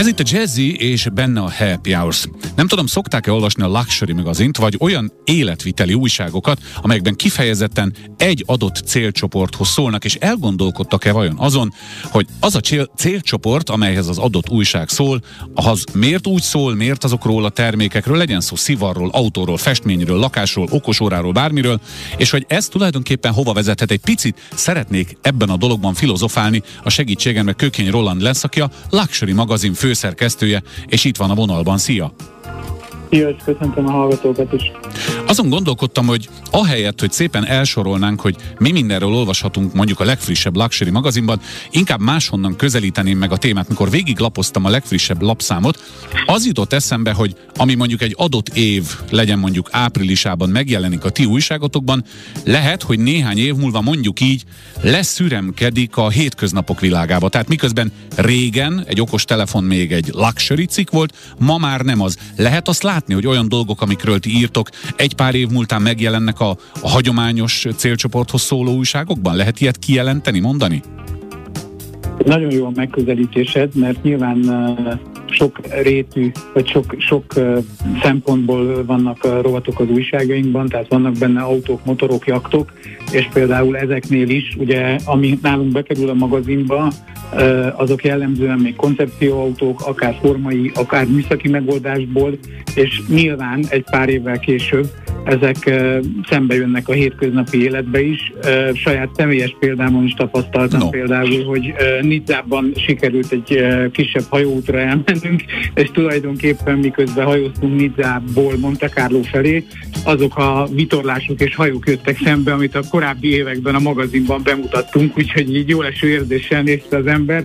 Ez itt a Jazzy és benne a Happy Hours. Nem tudom, szokták-e olvasni a Luxury magazint, vagy olyan életviteli újságokat, amelyekben kifejezetten egy adott célcsoporthoz szólnak, és elgondolkodtak-e vajon azon, hogy az a cél, célcsoport, amelyhez az adott újság szól, az miért úgy szól, miért azokról a termékekről, legyen szó szivarról, autóról, festményről, lakásról, okosóráról, bármiről, és hogy ez tulajdonképpen hova vezethet. Egy picit szeretnék ebben a dologban filozofálni, a segítségemre Kökény Roland lesz, aki a Luxury magazin főszerkesztője, és itt van a vonalban. Szia! Szia, és köszöntöm a hallgatókat is. Azon gondolkodtam, hogy ahelyett, hogy szépen elsorolnánk, hogy mi mindenről olvashatunk mondjuk a legfrissebb Luxury magazinban, inkább máshonnan közelíteném meg a témát. Mikor végiglapoztam a legfrissebb lapszámot, az jutott eszembe, hogy ami mondjuk egy adott év, legyen mondjuk áprilisában megjelenik a ti újságotokban, lehet, hogy néhány év múlva mondjuk így leszüremkedik a hétköznapok világába. Tehát miközben régen egy okos telefon még egy luxury cikk volt, ma már nem az. Lehet azt látni, hogy olyan dolgok, amikről ti írtok, egy pár év múltán megjelennek a, a hagyományos célcsoporthoz szóló újságokban? Lehet ilyet kijelenteni, mondani? Nagyon jó a megközelítésed, mert nyilván sok rétű, vagy sok, sok szempontból vannak rovatok az újságainkban, tehát vannak benne autók, motorok, jaktok, és például ezeknél is, ugye, ami nálunk bekerül a magazinba, azok jellemzően még koncepcióautók, akár formai, akár műszaki megoldásból, és nyilván egy pár évvel később ezek szembe jönnek a hétköznapi életbe is. Saját személyes példámon is tapasztaltam no. például, hogy Nizzában sikerült egy kisebb hajóútra elmennünk, és tulajdonképpen miközben hajóztunk Nizzából Monte Carlo felé, azok a vitorlások és hajók jöttek szembe, amit a korábbi években a magazinban bemutattunk, úgyhogy így jól eső érzéssel nézte az ember,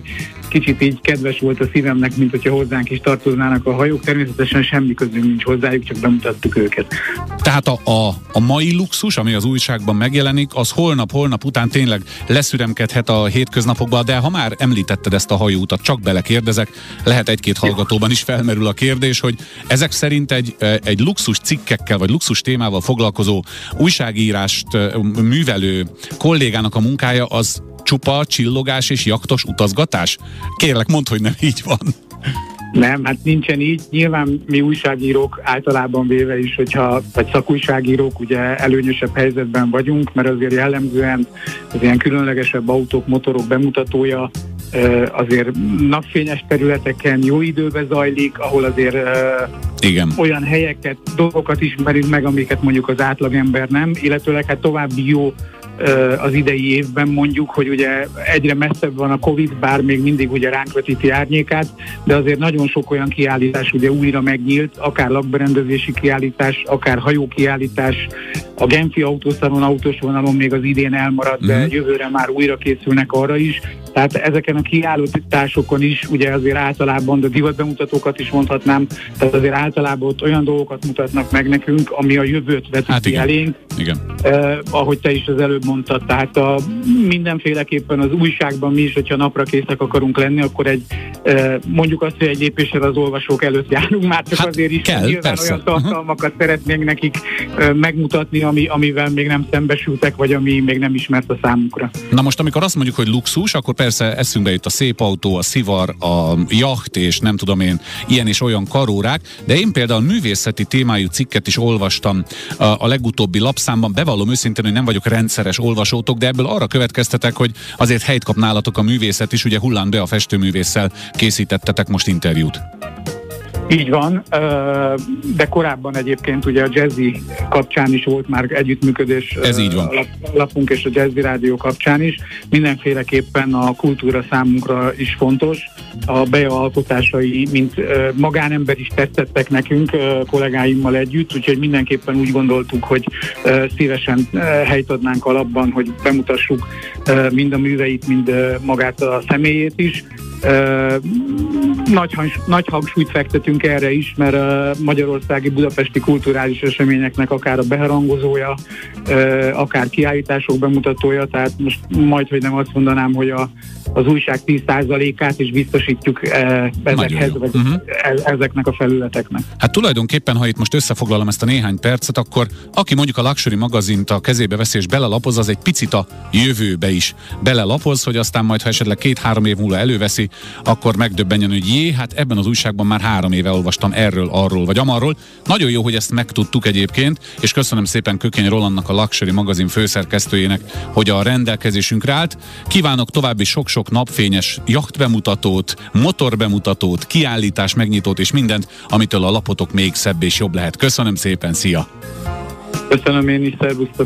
kicsit így kedves volt a szívemnek, mint hogyha hozzánk is tartoznának a hajók. Természetesen semmi közünk nincs hozzájuk, csak bemutattuk őket. Tehát a, a, a mai luxus, ami az újságban megjelenik, az holnap-holnap után tényleg leszüremkedhet a hétköznapokba, de ha már említetted ezt a hajóutat, csak belekérdezek, lehet egy-két hallgatóban is felmerül a kérdés, hogy ezek szerint egy, egy luxus cikkekkel, vagy luxus témával foglalkozó újságírást művelő kollégának a munkája az csupa csillogás és jaktos utazgatás? Kérlek, mondd, hogy nem így van. Nem, hát nincsen így. Nyilván mi újságírók általában véve is, hogyha, vagy szakújságírók ugye előnyösebb helyzetben vagyunk, mert azért jellemzően az ilyen különlegesebb autók, motorok bemutatója azért napfényes területeken jó időben zajlik, ahol azért Igen. olyan helyeket, dolgokat ismerünk meg, amiket mondjuk az átlagember nem, illetőleg hát további jó az idei évben mondjuk, hogy ugye egyre messzebb van a Covid, bár még mindig ugye ránk vetíti árnyékát, de azért nagyon sok olyan kiállítás ugye újra megnyílt, akár lakberendezési kiállítás, akár hajókiállítás, a Genfi autószalon autós vonalon még az idén elmaradt, de mm. jövőre már újra készülnek arra is. Tehát ezeken a kiállításokon is ugye azért általában, de divatbemutatókat is mondhatnám, tehát azért általában ott olyan dolgokat mutatnak meg nekünk, ami a jövőt vetíti hát igen. elénk. Igen. Eh, ahogy te is az előbb mondtad, tehát a, mindenféleképpen az újságban mi is, hogyha napra készek akarunk lenni, akkor egy eh, mondjuk azt, hogy egy lépéssel az olvasók előtt járunk, már csak hát azért is, kell, nyilván persze. olyan tartalmakat uh-huh. szeretnénk nekik eh, megmutatni, ami, amivel még nem szembesültek, vagy ami még nem ismert a számukra. Na most, amikor azt mondjuk, hogy luxus, akkor persze eszünkbe jut a szép autó, a szivar, a jacht, és nem tudom én, ilyen és olyan karórák, de én például művészeti témájú cikket is olvastam a, a legutóbbi lapszámban, bevallom őszintén, hogy nem vagyok rendszeres olvasótok, de ebből arra következtetek, hogy azért helyt kap nálatok a művészet is, ugye Hullán a festőművésszel készítettetek most interjút. Így van, de korábban egyébként ugye a Jazzy kapcsán is volt már együttműködés. Ez így van. Lapunk és a Jazzy Rádió kapcsán is. Mindenféleképpen a kultúra számunkra is fontos. A Bea alkotásai, mint magánember is tetszettek nekünk kollégáimmal együtt, úgyhogy mindenképpen úgy gondoltuk, hogy szívesen helyt adnánk alapban, hogy bemutassuk mind a műveit, mind magát a személyét is nagy, nagy hangsúlyt fektetünk erre is, mert a magyarországi budapesti kulturális eseményeknek akár a beharangozója, akár kiállítások bemutatója, tehát most majd, hogy nem azt mondanám, hogy a, az újság 10%-át is biztosítjuk ezekhez, vagy uh-huh. ezeknek a felületeknek. Hát tulajdonképpen, ha itt most összefoglalom ezt a néhány percet, akkor aki mondjuk a Luxury magazint a kezébe veszi és belelapoz, az egy picit a jövőbe is belelapoz, hogy aztán majd, ha esetleg két-három év múlva előveszi, akkor megdöbbenjen, hogy jé, hát ebben az újságban már három éve olvastam erről, arról vagy amarról. Nagyon jó, hogy ezt megtudtuk egyébként, és köszönöm szépen Kökény Rolandnak, a Luxury magazin főszerkesztőjének, hogy a rendelkezésünkre állt. Kívánok további sok-sok napfényes jachtbemutatót, motorbemutatót, kiállítás megnyitót és mindent, amitől a lapotok még szebb és jobb lehet. Köszönöm szépen, szia! Köszönöm én is, szervusztok!